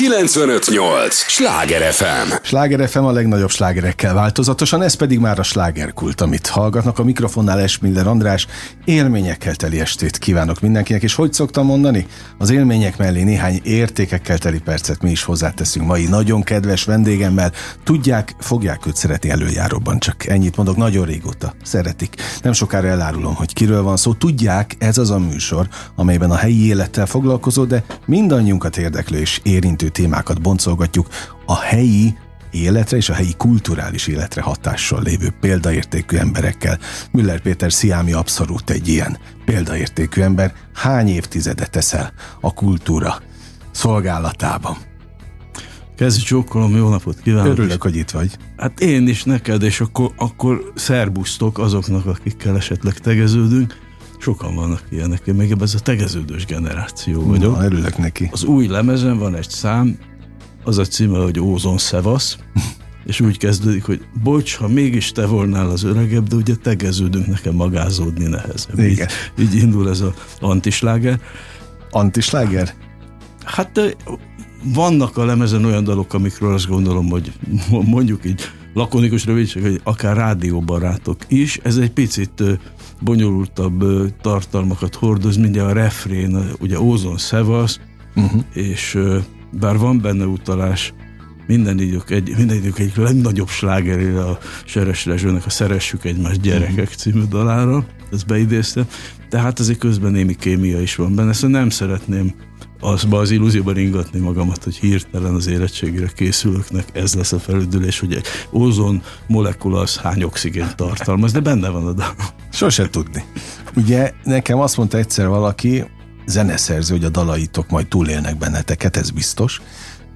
958! Sláger FM! Sláger FM a legnagyobb slágerekkel változatosan, ez pedig már a slágerkult, amit hallgatnak. A mikrofonnál Esmiller András élményekkel teli estét kívánok mindenkinek, és hogy szoktam mondani? Az élmények mellé néhány értékekkel teli percet mi is hozzáteszünk mai nagyon kedves vendégemmel. Tudják, fogják őt szeretni előjáróban, csak ennyit mondok, nagyon régóta szeretik. Nem sokára elárulom, hogy kiről van szó. Tudják, ez az a műsor, amelyben a helyi élettel foglalkozó, de mindannyiunkat érdeklő és érintő témákat boncolgatjuk a helyi életre és a helyi kulturális életre hatással lévő példaértékű emberekkel. Müller Péter Sziámi abszolút egy ilyen példaértékű ember. Hány évtizedet teszel a kultúra szolgálatában? Kezdj csókolom, jó napot kívánok! Örülök, hogy itt vagy. Hát én is neked, és akkor, akkor szerbusztok azoknak, akikkel esetleg tegeződünk. Sokan vannak ilyenek, én még ez a tegeződős generáció vagyok. Na, örülök neki. Az új lemezen van egy szám, az a címe, hogy Ózon Szevasz, és úgy kezdődik, hogy bocs, ha mégis te volnál az öregebb, de ugye tegeződünk, nekem magázódni nehezebb. Igen. Így, így indul ez a antisláger. Antisláger? Hát vannak a lemezen olyan dalok, amikről azt gondolom, hogy mondjuk így lakonikus rövidség, hogy akár rádióbarátok is. Ez egy picit bonyolultabb tartalmakat hordoz, mindjárt a refrén, ugye Ózon Szevasz, uh-huh. és bár van benne utalás minden idők, egy, minden idők egyik legnagyobb slágerére a Seres Rezsőnek a Szeressük egymást gyerekek uh-huh. című dalára, ezt beidéztem, tehát azért közben némi kémia is van benne, szóval nem szeretném azba az illúzióban ingatni magamat, hogy hirtelen az érettségére készülöknek ez lesz a felüdülés, hogy egy ózon molekula az hány oxigént tartalmaz, de benne van a dal. Sose tudni. Ugye nekem azt mondta egyszer valaki, zeneszerző, hogy a dalaitok majd túlélnek benneteket, ez biztos,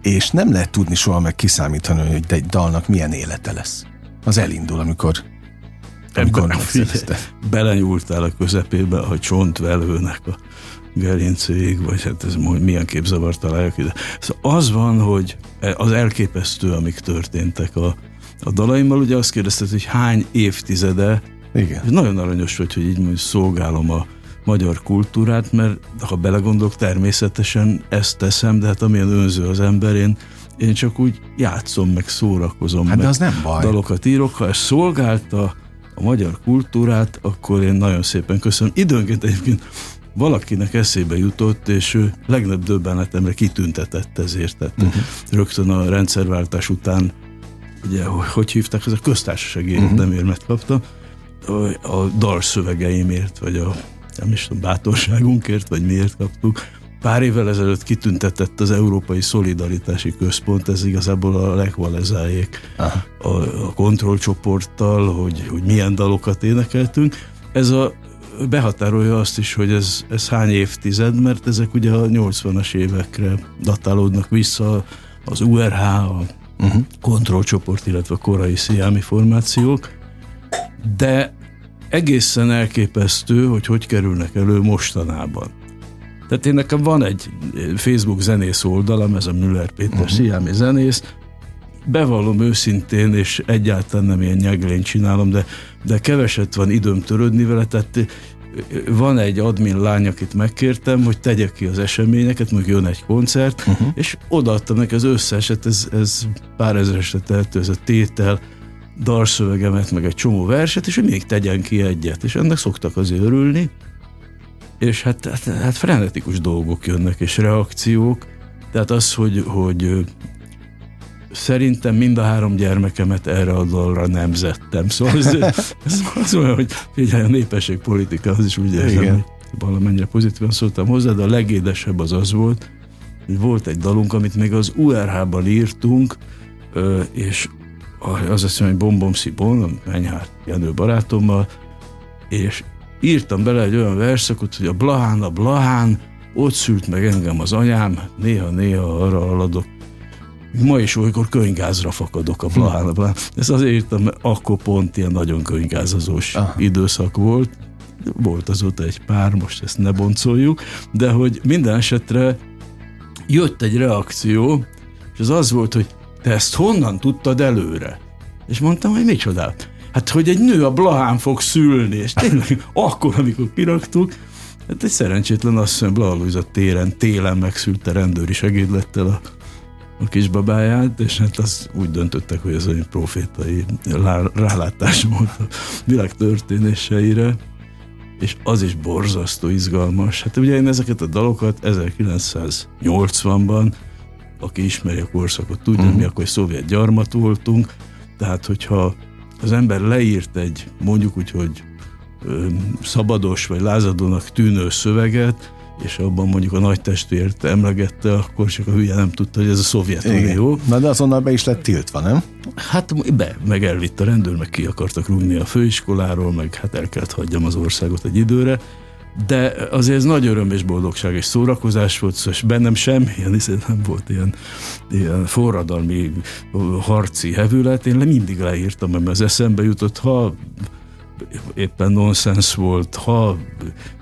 és nem lehet tudni soha meg kiszámítani, hogy egy dalnak milyen élete lesz. Az elindul, amikor amikor megszerezte. Belenyúltál a közepébe, hogy csontvelőnek a gerincéig, vagy hát ez milyen képzavart találják ide. Szóval az van, hogy az elképesztő, amik történtek a, a dalaimmal. Ugye azt kérdezted, hogy hány évtizede, Igen. és nagyon aranyos vagy, hogy így mondjuk szolgálom a magyar kultúrát, mert ha belegondolok, természetesen ezt teszem, de hát amilyen önző az ember, én, én csak úgy játszom, meg szórakozom, hát meg az nem baj. dalokat írok. Ha ez szolgálta a magyar kultúrát, akkor én nagyon szépen köszönöm. Időnként egyébként valakinek eszébe jutott, és ő legnagyobb döbbenetemre kitüntetett ezért. Tehát uh-huh. rögtön a rendszerváltás után, ugye, hogy hívták, ez a köztársasági uh-huh. érdemérmet kaptam, a dalszövegeimért, vagy a nem is tudom, bátorságunkért, vagy miért kaptuk. Pár évvel ezelőtt kitüntetett az Európai Szolidaritási Központ, ez igazából a lekvalezájék a, a kontrollcsoporttal, hogy, hogy milyen dalokat énekeltünk. Ez a behatárolja azt is, hogy ez, ez hány évtized, mert ezek ugye a 80-as évekre datálódnak vissza, az URH, a uh-huh. kontrollcsoport, illetve a korai sziámi formációk, de egészen elképesztő, hogy hogy kerülnek elő mostanában. Tehát én nekem van egy Facebook zenész oldalam, ez a Müller Péter uh-huh. Sziámi zenész, bevallom őszintén, és egyáltalán nem ilyen nyeglényt csinálom, de, de keveset van időm törődni vele, tehát van egy admin lány, akit megkértem, hogy tegye ki az eseményeket, mondjuk jön egy koncert, uh-huh. és odaadtam neki az összeset, ez, ez pár ezeresre tehető, ez a tétel, dalszövegemet, meg egy csomó verset, és hogy még tegyen ki egyet, és ennek szoktak azért örülni, és hát, hát, hát frenetikus dolgok jönnek, és reakciók, tehát az, hogy, hogy szerintem mind a három gyermekemet erre a dalra nemzettem. Szóval ez, ez az olyan, hogy figyelj, a népességpolitika az is úgy érzem, hogy valamennyire pozitívan szóltam hozzá, de a legédesebb az az volt, hogy volt egy dalunk, amit még az URH-ban írtunk, és az azt hiszem, hogy Bombom Szibon, Menyhár Jenő barátommal, és írtam bele egy olyan verszakot, hogy a Blahán, a Blahán, ott szült meg engem az anyám, néha-néha arra aladok, Ma is olykor könygázra fakadok a Blahán, a Blahán. Ezt azért írtam, mert akkor pont ilyen nagyon könygázazós Aha. időszak volt. Volt azóta egy pár, most ezt ne boncoljuk, de hogy minden esetre jött egy reakció, és az az volt, hogy te ezt honnan tudtad előre? És mondtam, hogy micsoda? Hát, hogy egy nő a Blahán fog szülni, és tényleg akkor, amikor kiraktuk, hát egy szerencsétlen asszony Blaha téren, télen megszülte rendőri segédlettel a a kisbabáját, és hát azt úgy döntöttek, hogy ez egy profétai rálátás volt a világ történéseire, és az is borzasztó izgalmas. Hát ugye én ezeket a dalokat 1980-ban, aki ismeri a korszakot, tudja, mm. mi akkor egy szovjet gyarmat voltunk, tehát hogyha az ember leírt egy, mondjuk úgy, hogy ö, szabados vagy lázadónak tűnő szöveget, és abban mondjuk a nagy testvért emlegette, akkor csak a hülye nem tudta, hogy ez a Szovjetunió. Na de azonnal be is lett tiltva, nem? Hát be, meg elvitt a rendőr, meg ki akartak rúgni a főiskoláról, meg hát el kellett hagyjam az országot egy időre, de azért ez nagy öröm és boldogság és szórakozás volt, szóval bennem semmilyen, hiszen nem volt ilyen, ilyen forradalmi harci hevület, én le mindig leírtam, mert az eszembe jutott, ha éppen nonsens volt, ha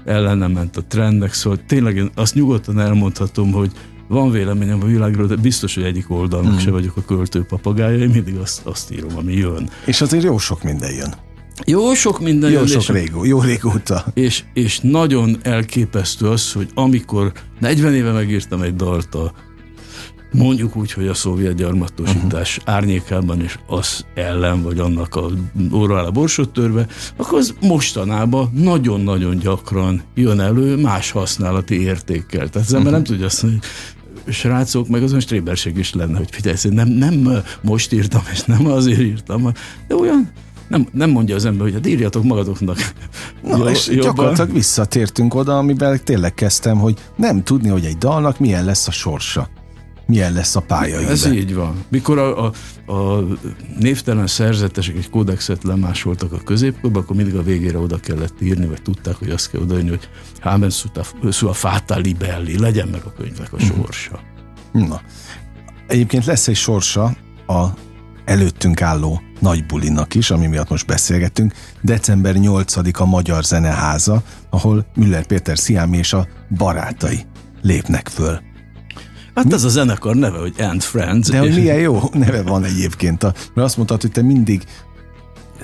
ellene ment a trendnek, szóval tényleg én azt nyugodtan elmondhatom, hogy van véleményem a világról, de biztos, hogy egyik oldalnak hmm. se vagyok a költő papagája, én mindig azt, azt írom, ami jön. És azért jó sok minden jön. Jó sok minden jó jön. Sok régó, jó régóta. És, és nagyon elképesztő az, hogy amikor 40 éve megírtam egy dalt a mondjuk úgy, hogy a szovjet gyarmatosítás uh-huh. árnyékában és az ellen, vagy annak a alá borsot törve, akkor az mostanában nagyon-nagyon gyakran jön elő más használati értékkel. Tehát az ember uh-huh. nem tudja azt mondani, srácok, meg azon stréberség is lenne, hogy figyelj, nem, nem most írtam, és nem azért írtam, de olyan nem, nem mondja az ember, hogy hát írjatok magatoknak. Na, jó, és jobban. gyakorlatilag visszatértünk oda, amiben tényleg kezdtem, hogy nem tudni, hogy egy dalnak milyen lesz a sorsa milyen lesz a pálya. Ez így van. Mikor a, a, a névtelen szerzetesek egy kódexet lemásoltak a középkorban, akkor mindig a végére oda kellett írni, vagy tudták, hogy azt kell odaírni, hogy Hámen a fata libelli, legyen meg a könyvek a mhm. sorsa. Na, egyébként lesz egy sorsa a előttünk álló nagy bulinak is, ami miatt most beszélgetünk. December 8 a Magyar Zeneháza, ahol Müller Péter Sziámi és a barátai lépnek föl. Hát Mi? ez a zenekar neve, hogy And Friends. De és... milyen jó neve van egyébként. A, mert azt mondtad, hogy te mindig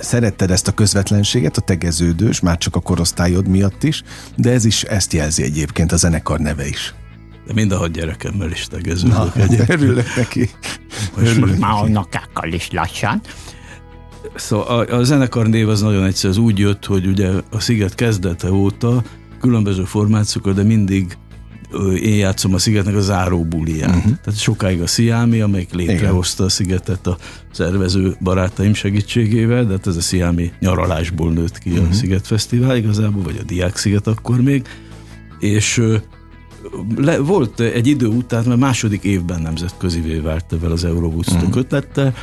szeretted ezt a közvetlenséget, a tegeződős, már csak a korosztályod miatt is, de ez is ezt jelzi egyébként a zenekar neve is. De mind a hat gyerekemmel is tegeződök Na, Örülök neki. Most már a nakákkal is lassan. Szóval a, a zenekar név az nagyon egyszerű, az úgy jött, hogy ugye a Sziget kezdete óta különböző formációkkal, de mindig én játszom a szigetnek a záró buliát. Uh-huh. Tehát sokáig a Sziámi, amelyik létrehozta a szigetet a szervező barátaim segítségével, de hát ez a Sziámi nyaralásból nőtt ki uh-huh. a mhm. Szigetfesztivál igazából, vagy a Diák Sziget akkor még, és le, volt egy idő után, mert második évben nemzetközivé vált ebben az Eurowoodstock uh-huh. ötlette,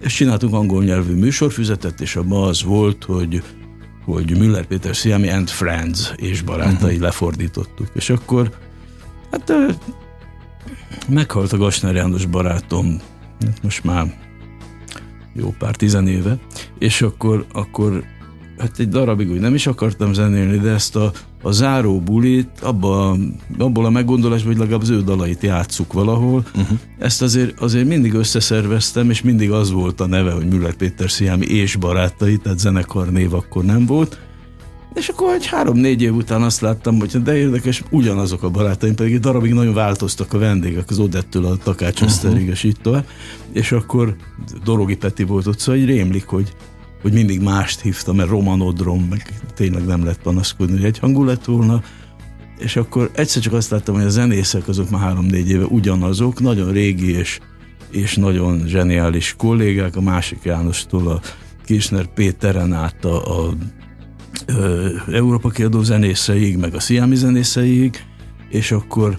és csináltunk angol nyelvű műsorfüzetet, és abban az volt, hogy hogy Müller Péter Sziámi and Friends és barátai uh-huh. lefordítottuk. És akkor Hát meghalt a Gasner János barátom, most már jó pár tizenéve, és akkor, akkor hát egy darabig úgy nem is akartam zenélni, de ezt a, a záró bulit, abba, abból a meggondolásból, hogy legalább az ő dalait játsszuk valahol, uh-huh. ezt azért, azért mindig összeszerveztem, és mindig az volt a neve, hogy Müller Péter Sziámi és barátai, tehát zenekar név akkor nem volt, és akkor egy három-négy év után azt láttam, hogy de érdekes, ugyanazok a barátaim, pedig egy darabig nagyon változtak a vendégek, az Odettől a Takács uh-huh. és így tovább. És akkor Dorogi Peti volt ott, szóval így rémlik, hogy, hogy mindig mást hívtam, mert Romanodrom, meg tényleg nem lett panaszkodni, hogy egy lett volna. És akkor egyszer csak azt láttam, hogy a zenészek azok már három-négy éve ugyanazok, nagyon régi és, és nagyon zseniális kollégák, a másik Jánostól a Kirchner Péteren át a, a Európa kiadó zenészeig, meg a Sziámi zenészeig, és akkor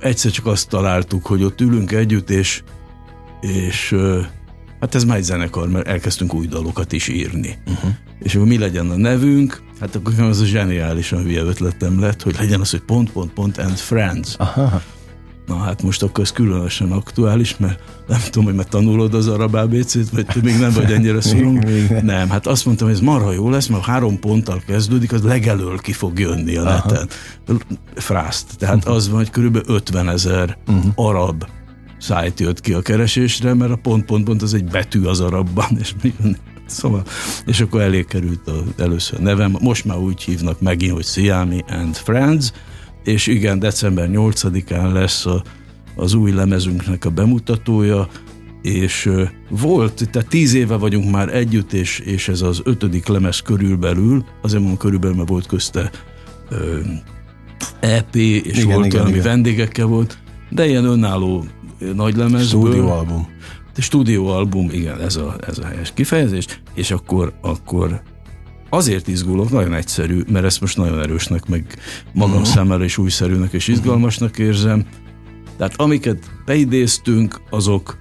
egyszer csak azt találtuk, hogy ott ülünk együtt, és, és hát ez már egy zenekar, mert elkezdtünk új dalokat is írni. Uh-huh. És akkor mi legyen a nevünk? Hát akkor az a zseniálisan hülye ötletem lett, hogy legyen az, hogy pont, pont, pont and friends. Aha. Na hát most akkor ez különösen aktuális, mert nem tudom, hogy mert tanulod az arab ABC-t, vagy te még nem vagy ennyire szorong. nem, hát azt mondtam, hogy ez marha jó lesz, mert három ponttal kezdődik, az legelől ki fog jönni a neten. Frászt. Tehát uh-huh. az van, hogy körülbelül 50 ezer uh-huh. arab szájt jött ki a keresésre, mert a pont-pont-pont az egy betű az arabban, és Szóval, és akkor elé került a, először a nevem, most már úgy hívnak megint, hogy Siami and Friends, és igen, december 8-án lesz a az új lemezünknek a bemutatója, és volt, tehát tíz éve vagyunk már együtt, és, és ez az ötödik lemez körülbelül, azért mondom körülbelül, mert volt közte ö, EP, és igen, volt igen, olyan, ami vendégekkel volt, de ilyen önálló nagy lemezből. Stúdióalbum. Stúdióalbum, igen, ez a, ez a helyes kifejezés, és akkor, akkor azért izgulok, nagyon egyszerű, mert ezt most nagyon erősnek, meg magam uh-huh. számára is újszerűnek és izgalmasnak érzem. Tehát amiket beidéztünk, azok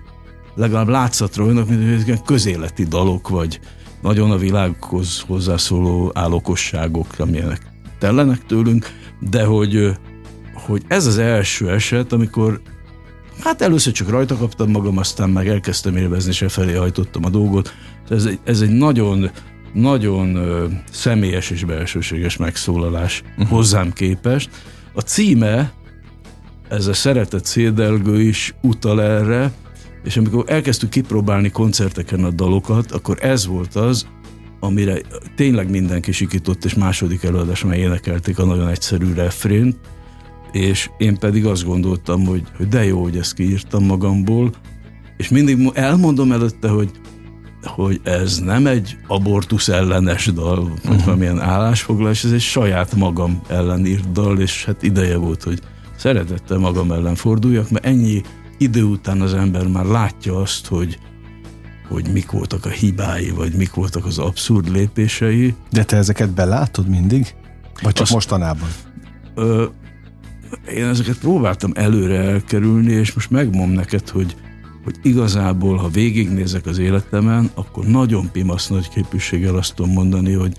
legalább látszatra olyanok, mint közéleti dalok, vagy nagyon a világhoz hozzászóló állokosságok, amilyenek tellenek tőlünk, de hogy, hogy ez az első eset, amikor hát először csak rajta kaptam magam, aztán meg elkezdtem élvezni, és felé hajtottam a dolgot. Ez egy, ez egy nagyon, nagyon személyes és belsőséges megszólalás uh-huh. hozzám képest. A címe, ez a szeretett szédelgő is utal erre, és amikor elkezdtük kipróbálni koncerteken a dalokat, akkor ez volt az, amire tényleg mindenki sikított, és második előadás már énekelték a nagyon egyszerű refrént, és én pedig azt gondoltam, hogy, hogy de jó, hogy ezt kiírtam magamból, és mindig elmondom előtte, hogy hogy ez nem egy abortusz ellenes dal, vagy uh-huh. valamilyen állásfoglalás, ez egy saját magam ellen írt dal, és hát ideje volt, hogy szeretettel magam ellen forduljak, mert ennyi idő után az ember már látja azt, hogy, hogy mik voltak a hibái, vagy mik voltak az abszurd lépései. De te ezeket belátod mindig? Vagy csak azt, mostanában? Ö, én ezeket próbáltam előre elkerülni, és most megmondom neked, hogy, hogy igazából, ha végignézek az életemen, akkor nagyon pimasz nagy képűséggel azt tudom mondani, hogy,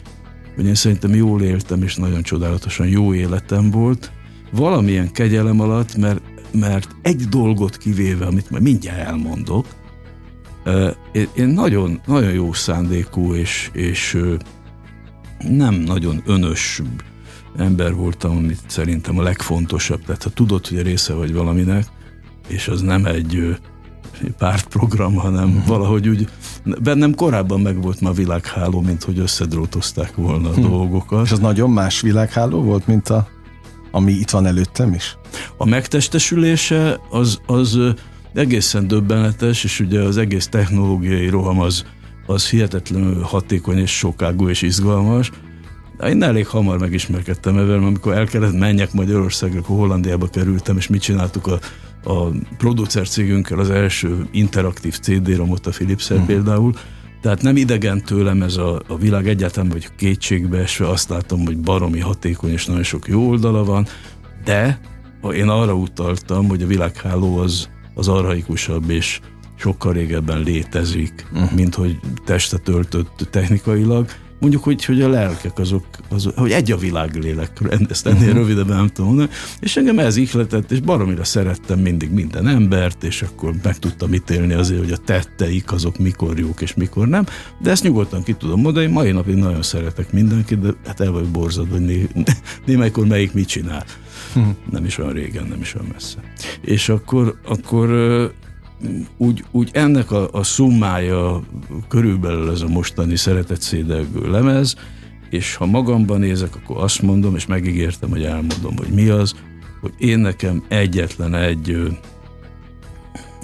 hogy én szerintem jól éltem, és nagyon csodálatosan jó életem volt, valamilyen kegyelem alatt, mert mert egy dolgot kivéve, amit majd mindjárt elmondok, én nagyon, nagyon jó szándékú és, és nem nagyon önös ember voltam, amit szerintem a legfontosabb. Tehát ha tudod, hogy része vagy valaminek, és az nem egy pártprogram, hanem uh-huh. valahogy úgy, bennem korábban meg volt ma világháló, mint hogy összedrótozták volna a uh-huh. dolgokat. És az nagyon más világháló volt, mint a ami itt van előttem is? A megtestesülése az, az egészen döbbenetes, és ugye az egész technológiai roham az, az hihetetlenül hatékony és sokágú és izgalmas. Én elég hamar megismerkedtem ebben, amikor el kellett menjek Magyarországra, akkor Hollandiába kerültem, és mit csináltuk a, a producer cégünkkel az első interaktív CD-romot a philips uh-huh. például, tehát nem idegen tőlem ez a, a világ egyáltalán, vagy kétségbeesve, azt látom, hogy baromi hatékony és nagyon sok jó oldala van, de én arra utaltam, hogy a világháló az, az arhaikusabb és sokkal régebben létezik, uh-huh. mint hogy testet öltött technikailag, mondjuk, hogy, hogy a lelkek azok, azok, hogy egy a világ lélek, ezt ennél uh-huh. rövidebben nem tudom mondani, és engem ez ihletett, és baromira szerettem mindig minden embert, és akkor meg tudtam ítélni azért, hogy a tetteik azok mikor jók és mikor nem, de ezt nyugodtan ki tudom mondani, mai napig nagyon szeretek mindenkit, de hát el vagyok borzad, hogy né, némelykor melyik mit csinál. Uh-huh. Nem is olyan régen, nem is olyan messze. És akkor, akkor úgy, úgy ennek a, a szummája körülbelül ez a mostani szeretett szédelgő lemez, és ha magamban nézek, akkor azt mondom, és megígértem, hogy elmondom, hogy mi az, hogy én nekem egyetlen egy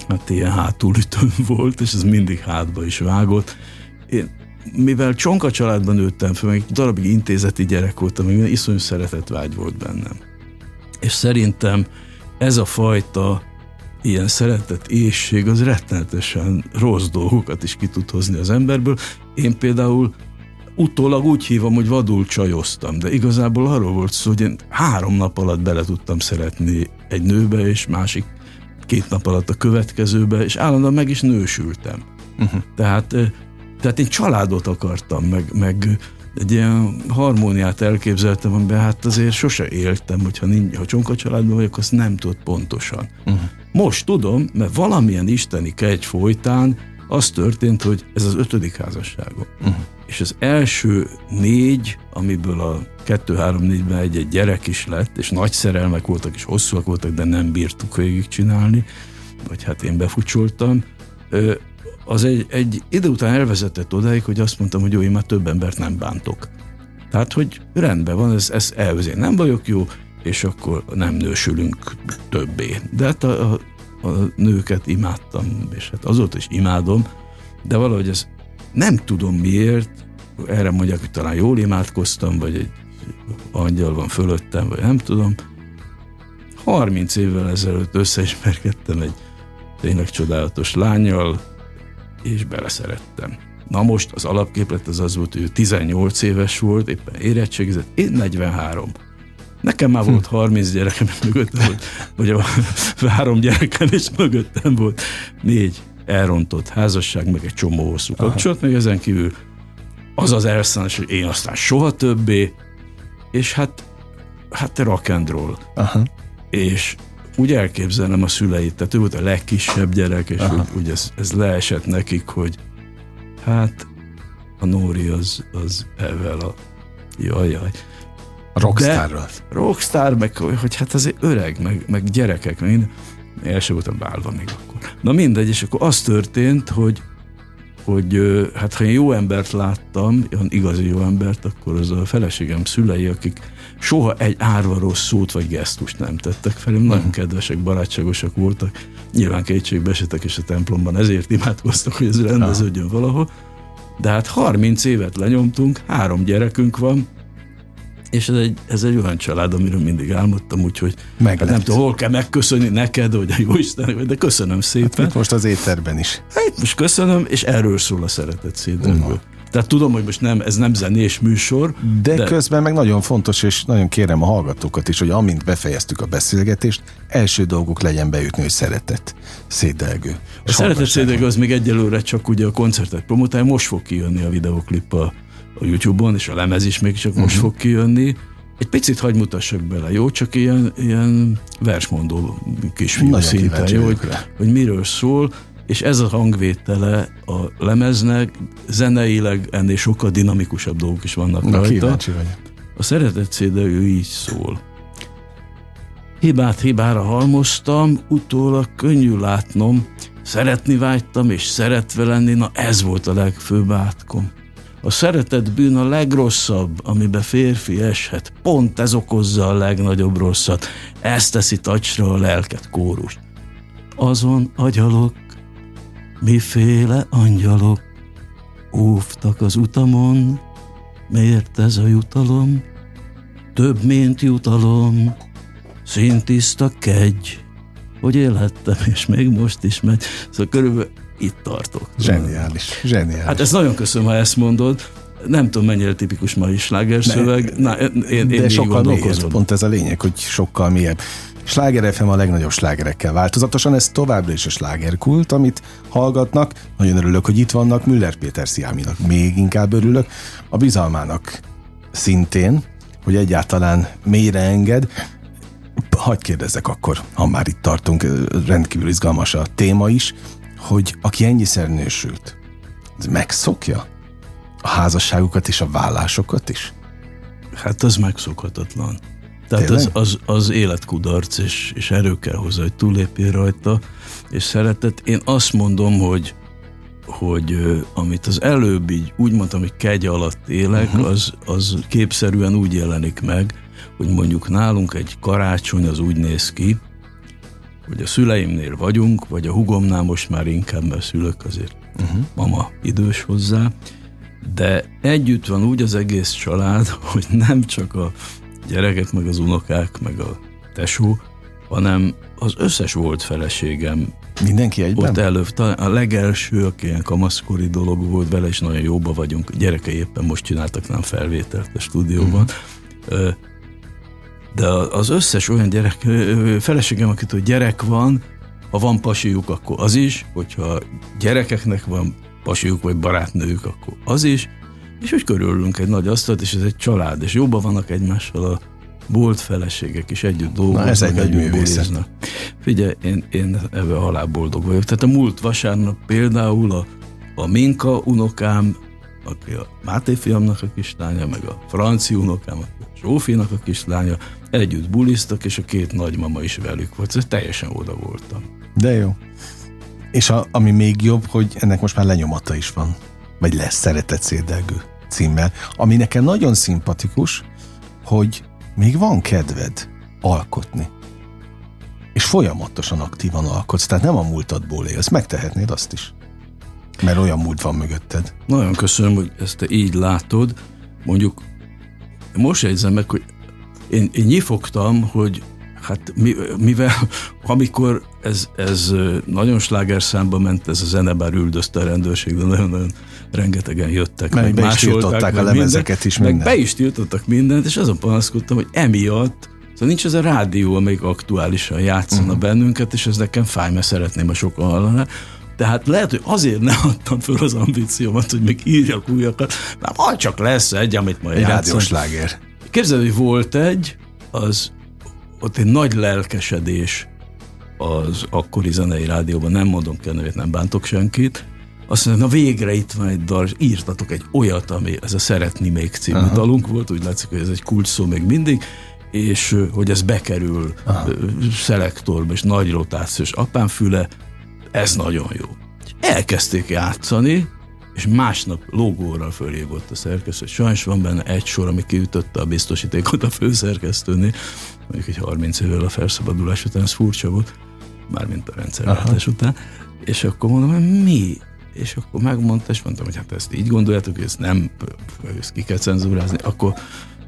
hát ilyen hátulütőm volt, és ez mindig hátba is vágott. Én, mivel csonka családban nőttem fel, meg darabig intézeti gyerek voltam, még iszonyú szeretett vágy volt bennem. És szerintem ez a fajta ilyen szeretett ésség az rettenetesen rossz dolgokat is ki tud hozni az emberből. Én például utólag úgy hívom, hogy vadul csajoztam, de igazából arról volt szó, hogy én három nap alatt bele tudtam szeretni egy nőbe, és másik két nap alatt a következőbe, és állandóan meg is nősültem. Uh-huh. Tehát, tehát én családot akartam, meg, meg egy ilyen harmóniát elképzeltem, amiben hát azért sose éltem, hogyha, nincs, ha csonka családban vagyok, azt nem tud pontosan. Uh-huh. Most tudom, mert valamilyen isteni kegy folytán az történt, hogy ez az ötödik házasságom. Uh-huh. És az első négy, amiből a kettő-három-négyben egy-egy gyerek is lett, és nagy szerelmek voltak, és hosszúak voltak, de nem bírtuk végigcsinálni, vagy hát én befutcsoltam, az egy, egy idő után elvezetett odáig, hogy azt mondtam, hogy jó, én már több embert nem bántok. Tehát, hogy rendben van, ez, ez elvezé. Nem vagyok jó, és akkor nem nősülünk többé. De hát a, a a nőket imádtam, és hát azóta is imádom, de valahogy ez nem tudom miért, erre mondják, hogy talán jól imádkoztam, vagy egy angyal van fölöttem, vagy nem tudom. 30 évvel ezelőtt összeismerkedtem egy tényleg csodálatos lányjal, és beleszerettem. Na most az alapképlet az az volt, hogy ő 18 éves volt, éppen érettségizett, én 43. Nekem már volt 30 gyerekem, és mögöttem volt, vagy a három gyerekem, és mögöttem volt négy elrontott házasság, meg egy csomó hosszú kapcsolat, meg ezen kívül az az elszállás, hogy én aztán soha többé, és hát, hát rock and roll. Aha. És úgy elképzelem a szüleit, tehát ő volt a legkisebb gyerek, és Aha. úgy, úgy ez, ez leesett nekik, hogy hát a Nóri az, az ezzel a jaj, jaj. A rockstarral. Rockstar, meg hogy hát azért öreg, meg, meg gyerekek, meg minden. El sem voltam válva még akkor. Na mindegy, és akkor az történt, hogy hogy hát ha én jó embert láttam, olyan igazi jó embert, akkor az a feleségem szülei, akik soha egy árva rossz szót vagy gesztust nem tettek felém, nagyon mhm. kedvesek, barátságosak voltak, nyilván kétségbe esetek is a templomban, ezért imádkoztak, hogy ez rendeződjön valahol, de hát 30 évet lenyomtunk, három gyerekünk van, és ez egy, ez egy olyan család, amiről mindig álmodtam, úgyhogy hát nem tudom, hol kell megköszönni neked, vagy a jó Isten, de köszönöm szépen. Hát most az étterben is. Hát most köszönöm, és erről szól a szeretet szédőből. Tehát tudom, hogy most nem, ez nem zenés műsor. De, de közben meg nagyon fontos, és nagyon kérem a hallgatókat is, hogy amint befejeztük a beszélgetést, első dolgok legyen beütni, hogy szeretet, szédelgő. A szeretet szédelgő az még egyelőre csak ugye a koncertet promotálja, most fog kijönni a videoklip a a YouTube-on, és a lemez is még csak uh-huh. most mhm. fog kijönni. Egy picit hagy mutassak bele, jó? Csak ilyen, ilyen versmondó kisfiú jó? Hogy, hogy miről szól, és ez a hangvétele a lemeznek, zeneileg ennél sokkal dinamikusabb dolgok is vannak Na, rajta. A szeretett CD ő így szól. Hibát hibára halmoztam, utólag könnyű látnom, szeretni vágytam és szeretve lenni, na ez volt a legfőbb átkom. A szeretet bűn a legrosszabb, amibe férfi eshet. Pont ez okozza a legnagyobb rosszat. Ez teszi tacsra a lelket kórust. Azon agyalok, miféle angyalok, óvtak az utamon, miért ez a jutalom? Több, mint jutalom, szintiszta kegy, hogy élhettem, és még most is megy. Szóval körülbelül itt tartok. Zseniális, zseniális. Hát ezt nagyon köszönöm, ha ezt mondod. Nem tudom, mennyire tipikus mai slágerszöveg. Na, én, én de sokkal mélyebb, pont ez a lényeg, hogy sokkal mélyebb. Sláger FM a legnagyobb slágerekkel változatosan, ez továbbra is a slágerkult, amit hallgatnak. Nagyon örülök, hogy itt vannak, Müller Péter Sziáminak még inkább örülök, a bizalmának szintén, hogy egyáltalán mélyre enged. Hagy kérdezzek akkor, ha már itt tartunk, rendkívül izgalmas a téma is hogy aki ennyiszer nősült, megszokja a házasságukat és a vállásokat is? Hát az megszokhatatlan. Tehát az, az, az életkudarc, és, és erő kell hozzá, hogy túlépjél rajta, és szeretet. Én azt mondom, hogy hogy amit az előbb így úgy mondtam, hogy kegy alatt élek, uh-huh. az, az képszerűen úgy jelenik meg, hogy mondjuk nálunk egy karácsony az úgy néz ki, hogy a szüleimnél vagyunk, vagy a hugomnál most már inkább, mert szülök azért uh-huh. mama idős hozzá, de együtt van úgy az egész család, hogy nem csak a gyerekek, meg az unokák, meg a tesó, hanem az összes volt feleségem Mindenki egyben? Ott előbb, a legelső, aki ilyen kamaszkori dolog volt, vele is nagyon jóba vagyunk. A gyerekei éppen most csináltak nem felvételt a stúdióban. Uh-huh de az összes olyan gyerek, feleségem, akitől gyerek van, ha van pasiuk, akkor az is, hogyha gyerekeknek van pasiuk vagy barátnőjük, akkor az is, és hogy körülünk egy nagy asztalt, és ez egy család, és jobban vannak egymással a bolt feleségek is együtt dolgoznak, Na, ez egy együtt buliznak. Figyelj, én, én ebben halál boldog vagyok. Tehát a múlt vasárnap például a, a Minka unokám, aki a Máté fiamnak a kislánya, meg a Franci unokám, aki a Zsófinak a kislánya, együtt buliztak, és a két nagymama is velük volt. Ez teljesen oda voltam. De jó. És a, ami még jobb, hogy ennek most már lenyomata is van. Vagy lesz Szeretett Szédelgő címmel. Ami nekem nagyon szimpatikus, hogy még van kedved alkotni. és folyamatosan aktívan alkotsz, tehát nem a múltadból élsz, megtehetnéd azt is. Mert olyan múlt van mögötted. Nagyon köszönöm, hogy ezt te így látod. Mondjuk most jegyzem meg, hogy én, én nyifogtam, hogy hát mi, mivel amikor ez, ez nagyon slágerszámba ment, ez a zene, bár üldözte a rendőrség, de nagyon-nagyon rengetegen jöttek. Meg, meg be is tiltották a lemezeket minden, is minden. Meg be is tiltottak mindent, és azon panaszkodtam, hogy emiatt Szóval nincs az a rádió, amelyik aktuálisan játszana uh-huh. bennünket, és ez nekem fáj, mert szeretném, ha sokan hallaná. Tehát lehet, hogy azért nem adtam föl az ambíciómat, hogy még írjak újakat, mert majd csak lesz egy, amit majd Egy rádiós láger. Képzeld, hogy volt egy, az ott egy nagy lelkesedés az akkori zenei rádióban, nem mondom ki a nevét, nem bántok senkit, azt mondja, na végre itt van egy dal, írtatok egy olyat, ami ez a Szeretni még című Aha. dalunk volt, úgy látszik, hogy ez egy kult szó még mindig, és hogy ez bekerül Aha. szelektorba, és nagy rotációs apánfüle, ez nagyon jó. Elkezdték játszani, és másnap logóral fölhívott a szerkesztő, hogy sajnos van benne egy sor, ami kiütötte a biztosítékot a főszerkesztőnél, mondjuk egy 30 évvel a felszabadulás után, ez furcsa volt, mármint a rendszerváltás után, és akkor mondom, hogy mi? És akkor megmondta, és mondtam, hogy hát ezt így gondoljátok, hogy ezt nem, ezt ki kell cenzúrázni, akkor,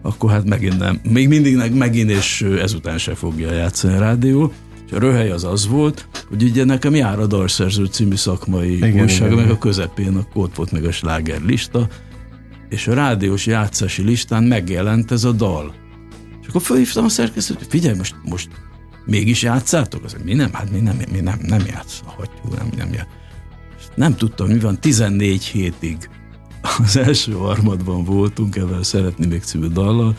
akkor hát megint nem. Még mindig megint, és ezután se fogja játszani a rádió. És a röhely az az volt, hogy ugye nekem jár a Dalszerző című szakmai igen, újság, igen, meg a közepén akkor ott volt meg a sláger lista, és a rádiós játszási listán megjelent ez a dal. És akkor fölhívtam a szerkesztőt, hogy figyelj, most, most mégis játszátok? Az, mi nem, hát mi nem, mi nem, nem játszhatjuk, nem, nem játsz. Nem tudtam, mi van, 14 hétig az első harmadban voltunk, ebben szeretni még című dallal.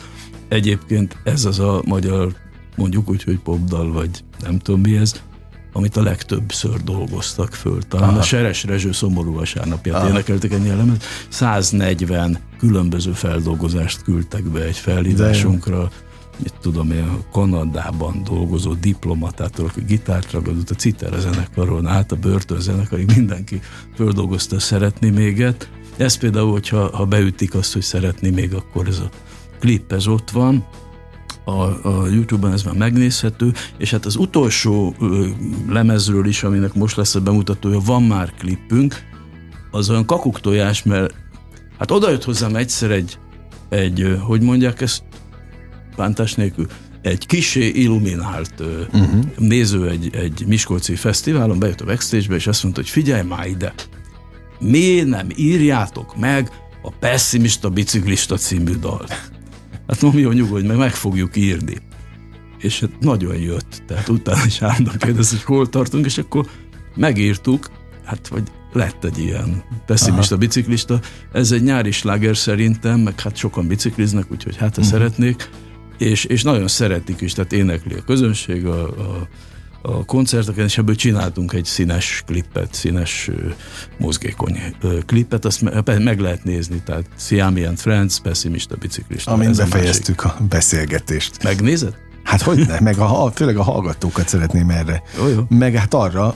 Egyébként ez az a magyar, mondjuk úgy, hogy popdal, vagy nem tudom mi ez, amit a legtöbbször dolgoztak föl. Talán Aha. a Seres Rezső szomorú vasárnapját Aha. énekeltek egy elemet. 140 különböző feldolgozást küldtek be egy felhívásunkra. Mit tudom én, Kanadában dolgozó diplomatától, aki gitárt ragadott a Citer zenekarról, át a börtön zenekarig mindenki földolgozta szeretni méget. Ez például, hogyha ha beütik azt, hogy szeretni még, akkor ez a klip ez ott van, a, a YouTube-on ez már megnézhető, és hát az utolsó ö, lemezről is, aminek most lesz a bemutatója, van már klipünk, az olyan kakuktojás, mert hát oda jött hozzám egyszer egy, egy hogy mondják ezt, bántás nélkül, egy kisé illuminált uh-huh. néző egy, egy Miskolci fesztiválon, bejött a backstage-be, és azt mondta, hogy figyelj már ide, miért nem írjátok meg a Pessimista Biciklista című dalt? Hát mondom, jó, nyugodj meg, meg fogjuk írni. És hát nagyon jött. Tehát utána is állandóan kérdez, hogy hol tartunk, és akkor megírtuk, hát vagy lett egy ilyen pessimista Aha. biciklista. Ez egy nyári sláger szerintem, meg hát sokan bicikliznek, úgyhogy hát ha uh-huh. szeretnék. És, és nagyon szeretik is, tehát énekli a közönség, a, a a koncerteken, és ebből csináltunk egy színes klippet, színes mozgékony klippet, azt meg lehet nézni, tehát Siami and Friends, pessimista biciklista. Amint befejeztük a, a beszélgetést. Megnézed? Hát hogy ne, meg a, főleg a hallgatókat szeretném erre. Jó, jó. Meg hát arra,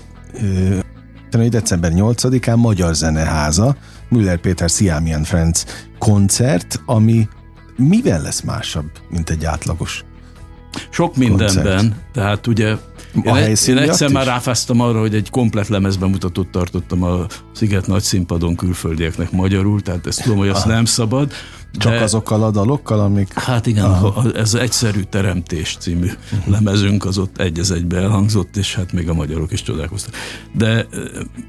hogy december 8-án Magyar Zeneháza, Müller Péter Siami and Friends koncert, ami mivel lesz másabb, mint egy átlagos sok mindenben, koncert. tehát ugye a én, én egyszer is? már ráfáztam arra, hogy egy komplet lemezbemutatót tartottam a Sziget nagy színpadon külföldieknek magyarul, tehát ezt tudom, hogy azt nem szabad. Csak de, azokkal a dalokkal, amik... Hát igen, Aha. ez egyszerű teremtés című uh-huh. lemezünk, az ott egy egybe elhangzott, és hát még a magyarok is csodálkoztak. De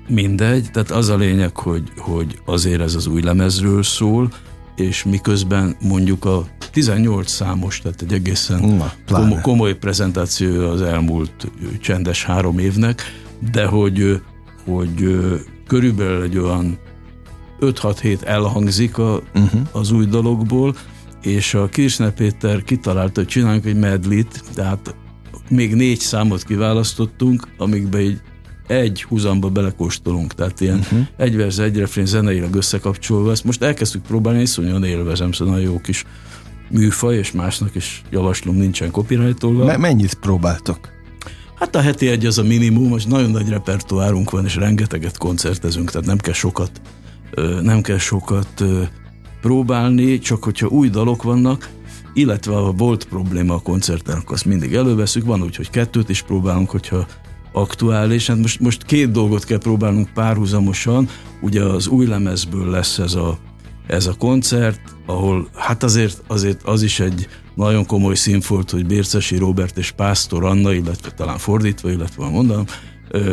mindegy, tehát az a lényeg, hogy, hogy azért ez az új lemezről szól, és miközben mondjuk a 18 számos, tehát egy egészen Na, komoly, komoly prezentáció az elmúlt csendes három évnek, de hogy, hogy körülbelül egy olyan 5-6 hét elhangzik a, uh-huh. az új dologból, és a Kirchner Péter kitalálta, hogy csináljunk egy medlit, tehát még négy számot kiválasztottunk, amikbe egy egy húzamba belekóstolunk, tehát ilyen uh-huh. egy vers, egy refrén zeneileg összekapcsolva. Ezt most elkezdtük próbálni, és olyan élvezem, szóval nagyon jó kis műfaj, és másnak is javaslom, nincsen copyrightolva. Me- mennyit próbáltok? Hát a heti egy az a minimum, most nagyon nagy repertoárunk van, és rengeteget koncertezünk, tehát nem kell sokat, nem kell sokat próbálni, csak hogyha új dalok vannak, illetve ha volt probléma a koncerten, akkor azt mindig előveszünk. Van úgy, hogy kettőt is próbálunk, hogyha aktuális. Hát most, most két dolgot kell próbálnunk párhuzamosan. Ugye az új lemezből lesz ez a, ez a koncert, ahol hát azért, azért az is egy nagyon komoly színfolt, hogy Bércesi Robert és Pásztor Anna, illetve talán fordítva, illetve mondom,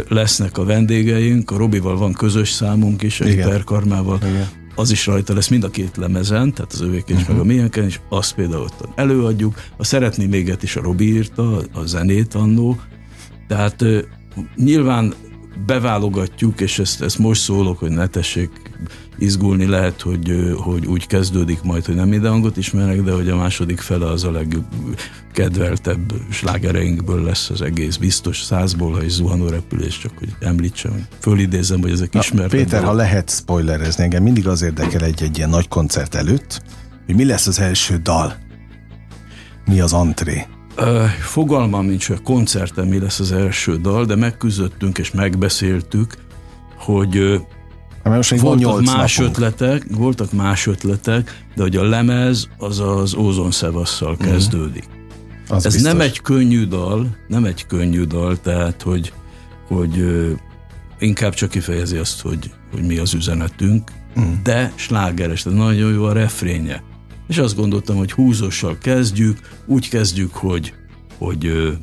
lesznek a vendégeink. A Robival van közös számunk is, egy perkarmával. Igen. Az is rajta lesz mind a két lemezen, tehát az övék is, uh-huh. meg a milyenken is, azt például ott előadjuk. A Szeretni méget is a Robi írta, a zenét annó, tehát nyilván beválogatjuk, és ezt, ezt most szólok, hogy ne tessék izgulni, lehet, hogy, hogy úgy kezdődik majd, hogy nem minden hangot ismerek, de hogy a második fele az a legkedveltebb slágereinkből lesz az egész biztos százból, ha egy zuhanó repülés, csak hogy említsem, fölidézem, hogy ezek ismertek. Péter, ha lehet spoilerezni, engem mindig az érdekel egy, egy ilyen nagy koncert előtt, hogy mi lesz az első dal, mi az antré. Fogalmam nincs, hogy a koncerten mi lesz az első dal, de megküzdöttünk és megbeszéltük, hogy most voltak más napunk. ötletek, voltak más ötletek, de hogy a lemez az az ózon szevasszal uh-huh. kezdődik. Az Ez biztos. nem egy könnyű dal, nem egy könnyű dal, tehát hogy, hogy inkább csak kifejezi azt, hogy, hogy mi az üzenetünk, uh-huh. de slágeres, tehát nagyon jó a refrénye és azt gondoltam, hogy húzóssal kezdjük, úgy kezdjük, hogy, hogy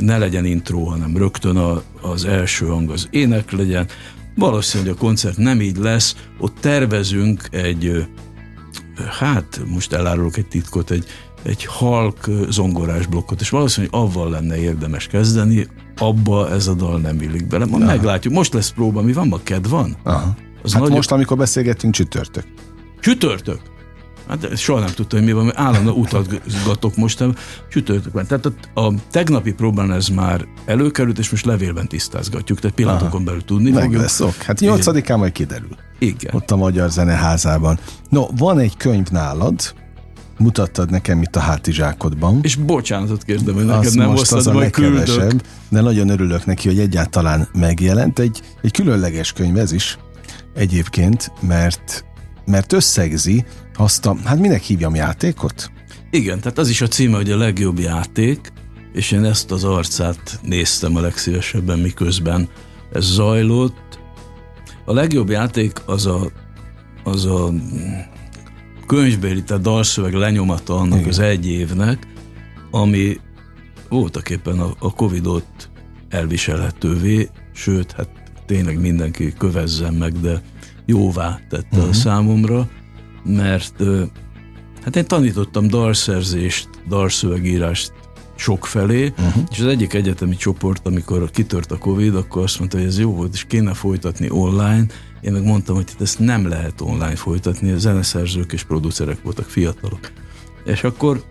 ne legyen intro, hanem rögtön a, az első hang az ének legyen. Valószínűleg a koncert nem így lesz, ott tervezünk egy, hát most elárulok egy titkot, egy, egy halk zongorás blokkot, és valószínűleg avval lenne érdemes kezdeni, abba ez a dal nem illik bele. Ma meglátjuk, most lesz próba, mi van ma, kedv van? Aha. Az hát nagyon... most, amikor beszélgettünk, csütörtök. Csütörtök? Hát soha nem tudtam, hogy mi van, mert állandóan utazgatok most csütörtökben. Tehát a, a tegnapi próbán ez már előkerült, és most levélben tisztázgatjuk, tehát pillanatokon belül tudni Meg fogjuk. Lesz, ok. Hát 8-án majd kiderül. Igen. Ott a Magyar Zeneházában. No, van egy könyv nálad, mutattad nekem itt a hátizsákodban. És bocsánatot kérdem, hogy neked nem most az a legkevesebb, de nagyon örülök neki, hogy egyáltalán megjelent. Egy, egy különleges könyv ez is egyébként, mert mert összegzi azt a, hát minek hívjam játékot? Igen, tehát az is a címe, hogy a legjobb játék, és én ezt az arcát néztem a legszívesebben, miközben ez zajlott. A legjobb játék az a, az a könyvbéli, tehát dalszöveg lenyomata annak Igen. az egy évnek, ami voltak éppen a, a Covid-ot elviselhetővé, sőt, hát tényleg mindenki kövezzen meg, de jóvá tette uh-huh. a számomra, mert hát én tanítottam dalszerzést, dalszövegírást felé, uh-huh. és az egyik egyetemi csoport, amikor kitört a Covid, akkor azt mondta, hogy ez jó volt, és kéne folytatni online. Én meg mondtam, hogy ezt nem lehet online folytatni, a zeneszerzők és producerek voltak fiatalok. És akkor,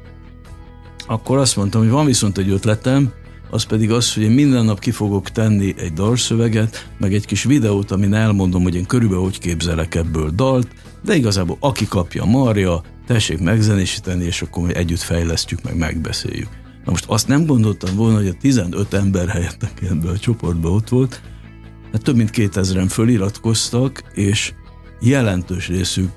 akkor azt mondtam, hogy van viszont egy ötletem, az pedig az, hogy én minden nap ki fogok tenni egy dalszöveget, meg egy kis videót, amin elmondom, hogy én körülbelül hogy képzelek ebből dalt, de igazából aki kapja Marja, tessék megzenésíteni, és akkor mi együtt fejlesztjük, meg megbeszéljük. Na most azt nem gondoltam volna, hogy a 15 ember helyett, ebben a csoportban ott volt, hát több mint 2000-en föliratkoztak, és jelentős részük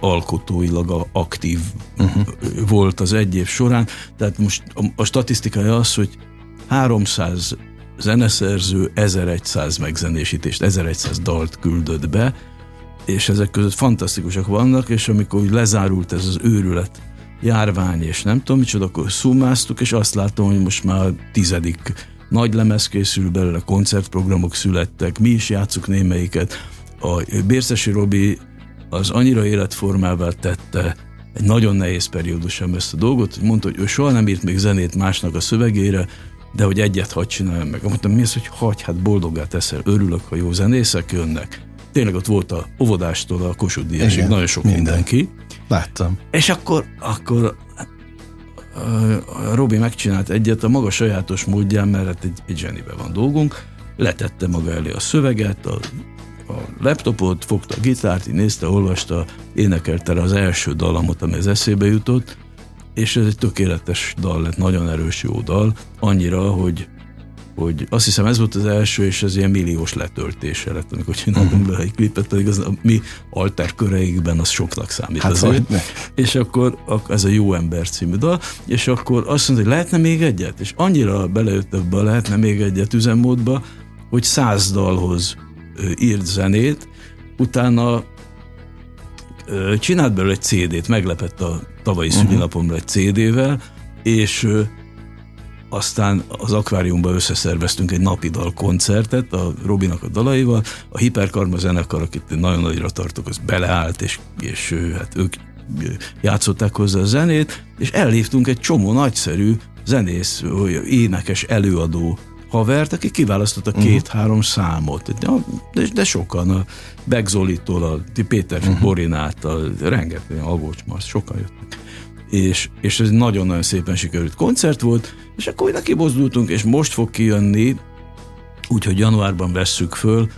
alkotóilag aktív uh-huh. volt az egy év során. Tehát most a, a statisztikája az, hogy 300 zeneszerző 1100 megzenésítést, 1100 dalt küldött be, és ezek között fantasztikusak vannak, és amikor úgy lezárult ez az őrület járvány, és nem tudom micsoda, akkor szumáztuk, és azt látom, hogy most már tizedik nagy lemez készül belőle, koncertprogramok születtek, mi is játszuk némelyiket. A Bércesi Robi az annyira életformává tette egy nagyon nehéz periódusban ezt a dolgot, mondta, hogy ő soha nem írt még zenét másnak a szövegére, de hogy egyet hagy csináljam meg. Mondtam, mi az, hogy hagy, hát boldogá teszel, örülök, ha jó zenészek jönnek. Tényleg ott volt a óvodástól a Kossuth Díjasig, nagyon sok minden. mindenki. Láttam. És akkor, akkor a Robi megcsinált egyet a maga sajátos módján, mert hát egy, egy zsenibe van dolgunk, letette maga elé a szöveget, a, a laptopot, fogta a gitárt, így nézte, olvasta, énekelte az első dalamot, ami az eszébe jutott, és ez egy tökéletes dal lett, nagyon erős jó dal, annyira, hogy, hogy azt hiszem ez volt az első, és ez ilyen milliós letöltése lett, amikor csináltunk uh-huh. egy klipet, pedig az a mi alter köreikben az soknak számít hát azért. Szóval, és akkor ez a Jó Ember című dal, és akkor azt mondta, hogy lehetne még egyet, és annyira belejött ebbe, lehetne még egyet üzemmódba, hogy száz dalhoz írt zenét, utána csinált belőle egy CD-t, meglepett a tavalyi uh-huh. szülinapomra egy CD-vel, és aztán az akváriumban összeszerveztünk egy napi dal koncertet a Robinak a dalaival, a Hiperkarma zenekar, akit nagyon nagyra tartok, az beleállt, és, és hát ők játszották hozzá a zenét, és elhívtunk egy csomó nagyszerű zenész, énekes előadó havert, aki kiválasztotta uh-huh. két-három számot. De, de, de sokan, a Begzolitól, a Péter uh-huh. Borinát, a rengeteg, a Alvócs sokan jöttek. És, és ez nagyon-nagyon szépen sikerült koncert volt, és akkor ide kibozdultunk, és most fog kijönni, úgyhogy januárban vesszük föl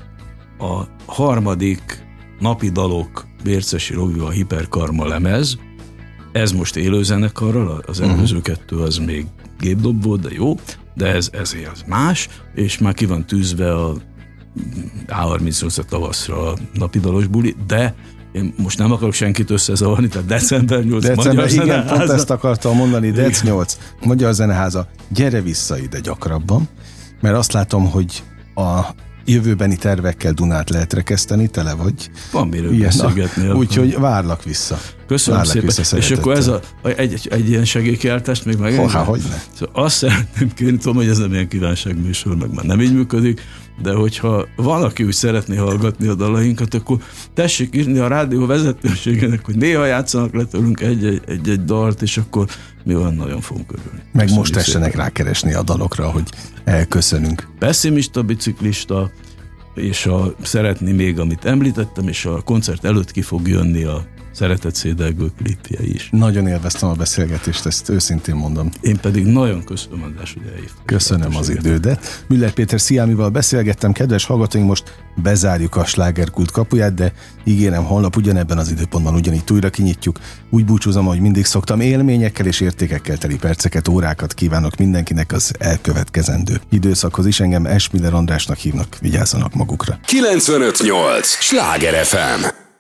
a harmadik napi dalok Bércesi Robival Hiperkarma lemez. Ez most élőzenekarral, az mhm. előző kettő az még gépdob volt, de jó, de ez, ezért az más, és már ki van tűzve a A38 a tavaszra a napidalos buli, de én most nem akarok senkit összezavarni, tehát december 8 december, Magyar igen, Zeneháza. pont ezt akartam mondani, Dec 8, Magyar Zeneháza, gyere vissza ide gyakrabban, mert azt látom, hogy a jövőbeni tervekkel Dunát lehet rekeszteni, tele vagy. Van miről Ilyen, beszélgetni. Úgyhogy várlak vissza. Köszönöm várlak szépen. Vissza és akkor ez a, egy, egy, egy ilyen segélykiáltást még meg. Há, hogy ne. Szóval azt szeretném kérni, tudom, hogy ez nem ilyen kívánságműsor, meg már nem így működik, de hogyha valaki úgy szeretné hallgatni a dalainkat, akkor tessék írni a rádió vezetőségének, hogy néha játszanak le tőlünk egy-egy dalt, és akkor mi van, nagyon fogunk örülni. Meg Köszönjük most tessenek rákeresni a dalokra, hogy elköszönünk. Pessimista biciklista, és a szeretni még, amit említettem, és a koncert előtt ki fog jönni a szeretett szédelgő klipje is. Nagyon élveztem a beszélgetést, ezt őszintén mondom. Én pedig nagyon köszönöm, András, hogy. Köszönöm az idődet. Müller Péter Sziámival beszélgettem, kedves hallgatóink, most bezárjuk a slágerkult kapuját, de ígérem, holnap ugyanebben az időpontban ugyanígy újra kinyitjuk. Úgy búcsúzom, hogy mindig szoktam, élményekkel és értékekkel teli perceket, órákat kívánok mindenkinek az elkövetkezendő időszakhoz is. Engem Esmiller Andrásnak hívnak, vigyázzanak magukra. 958! Sláger FM!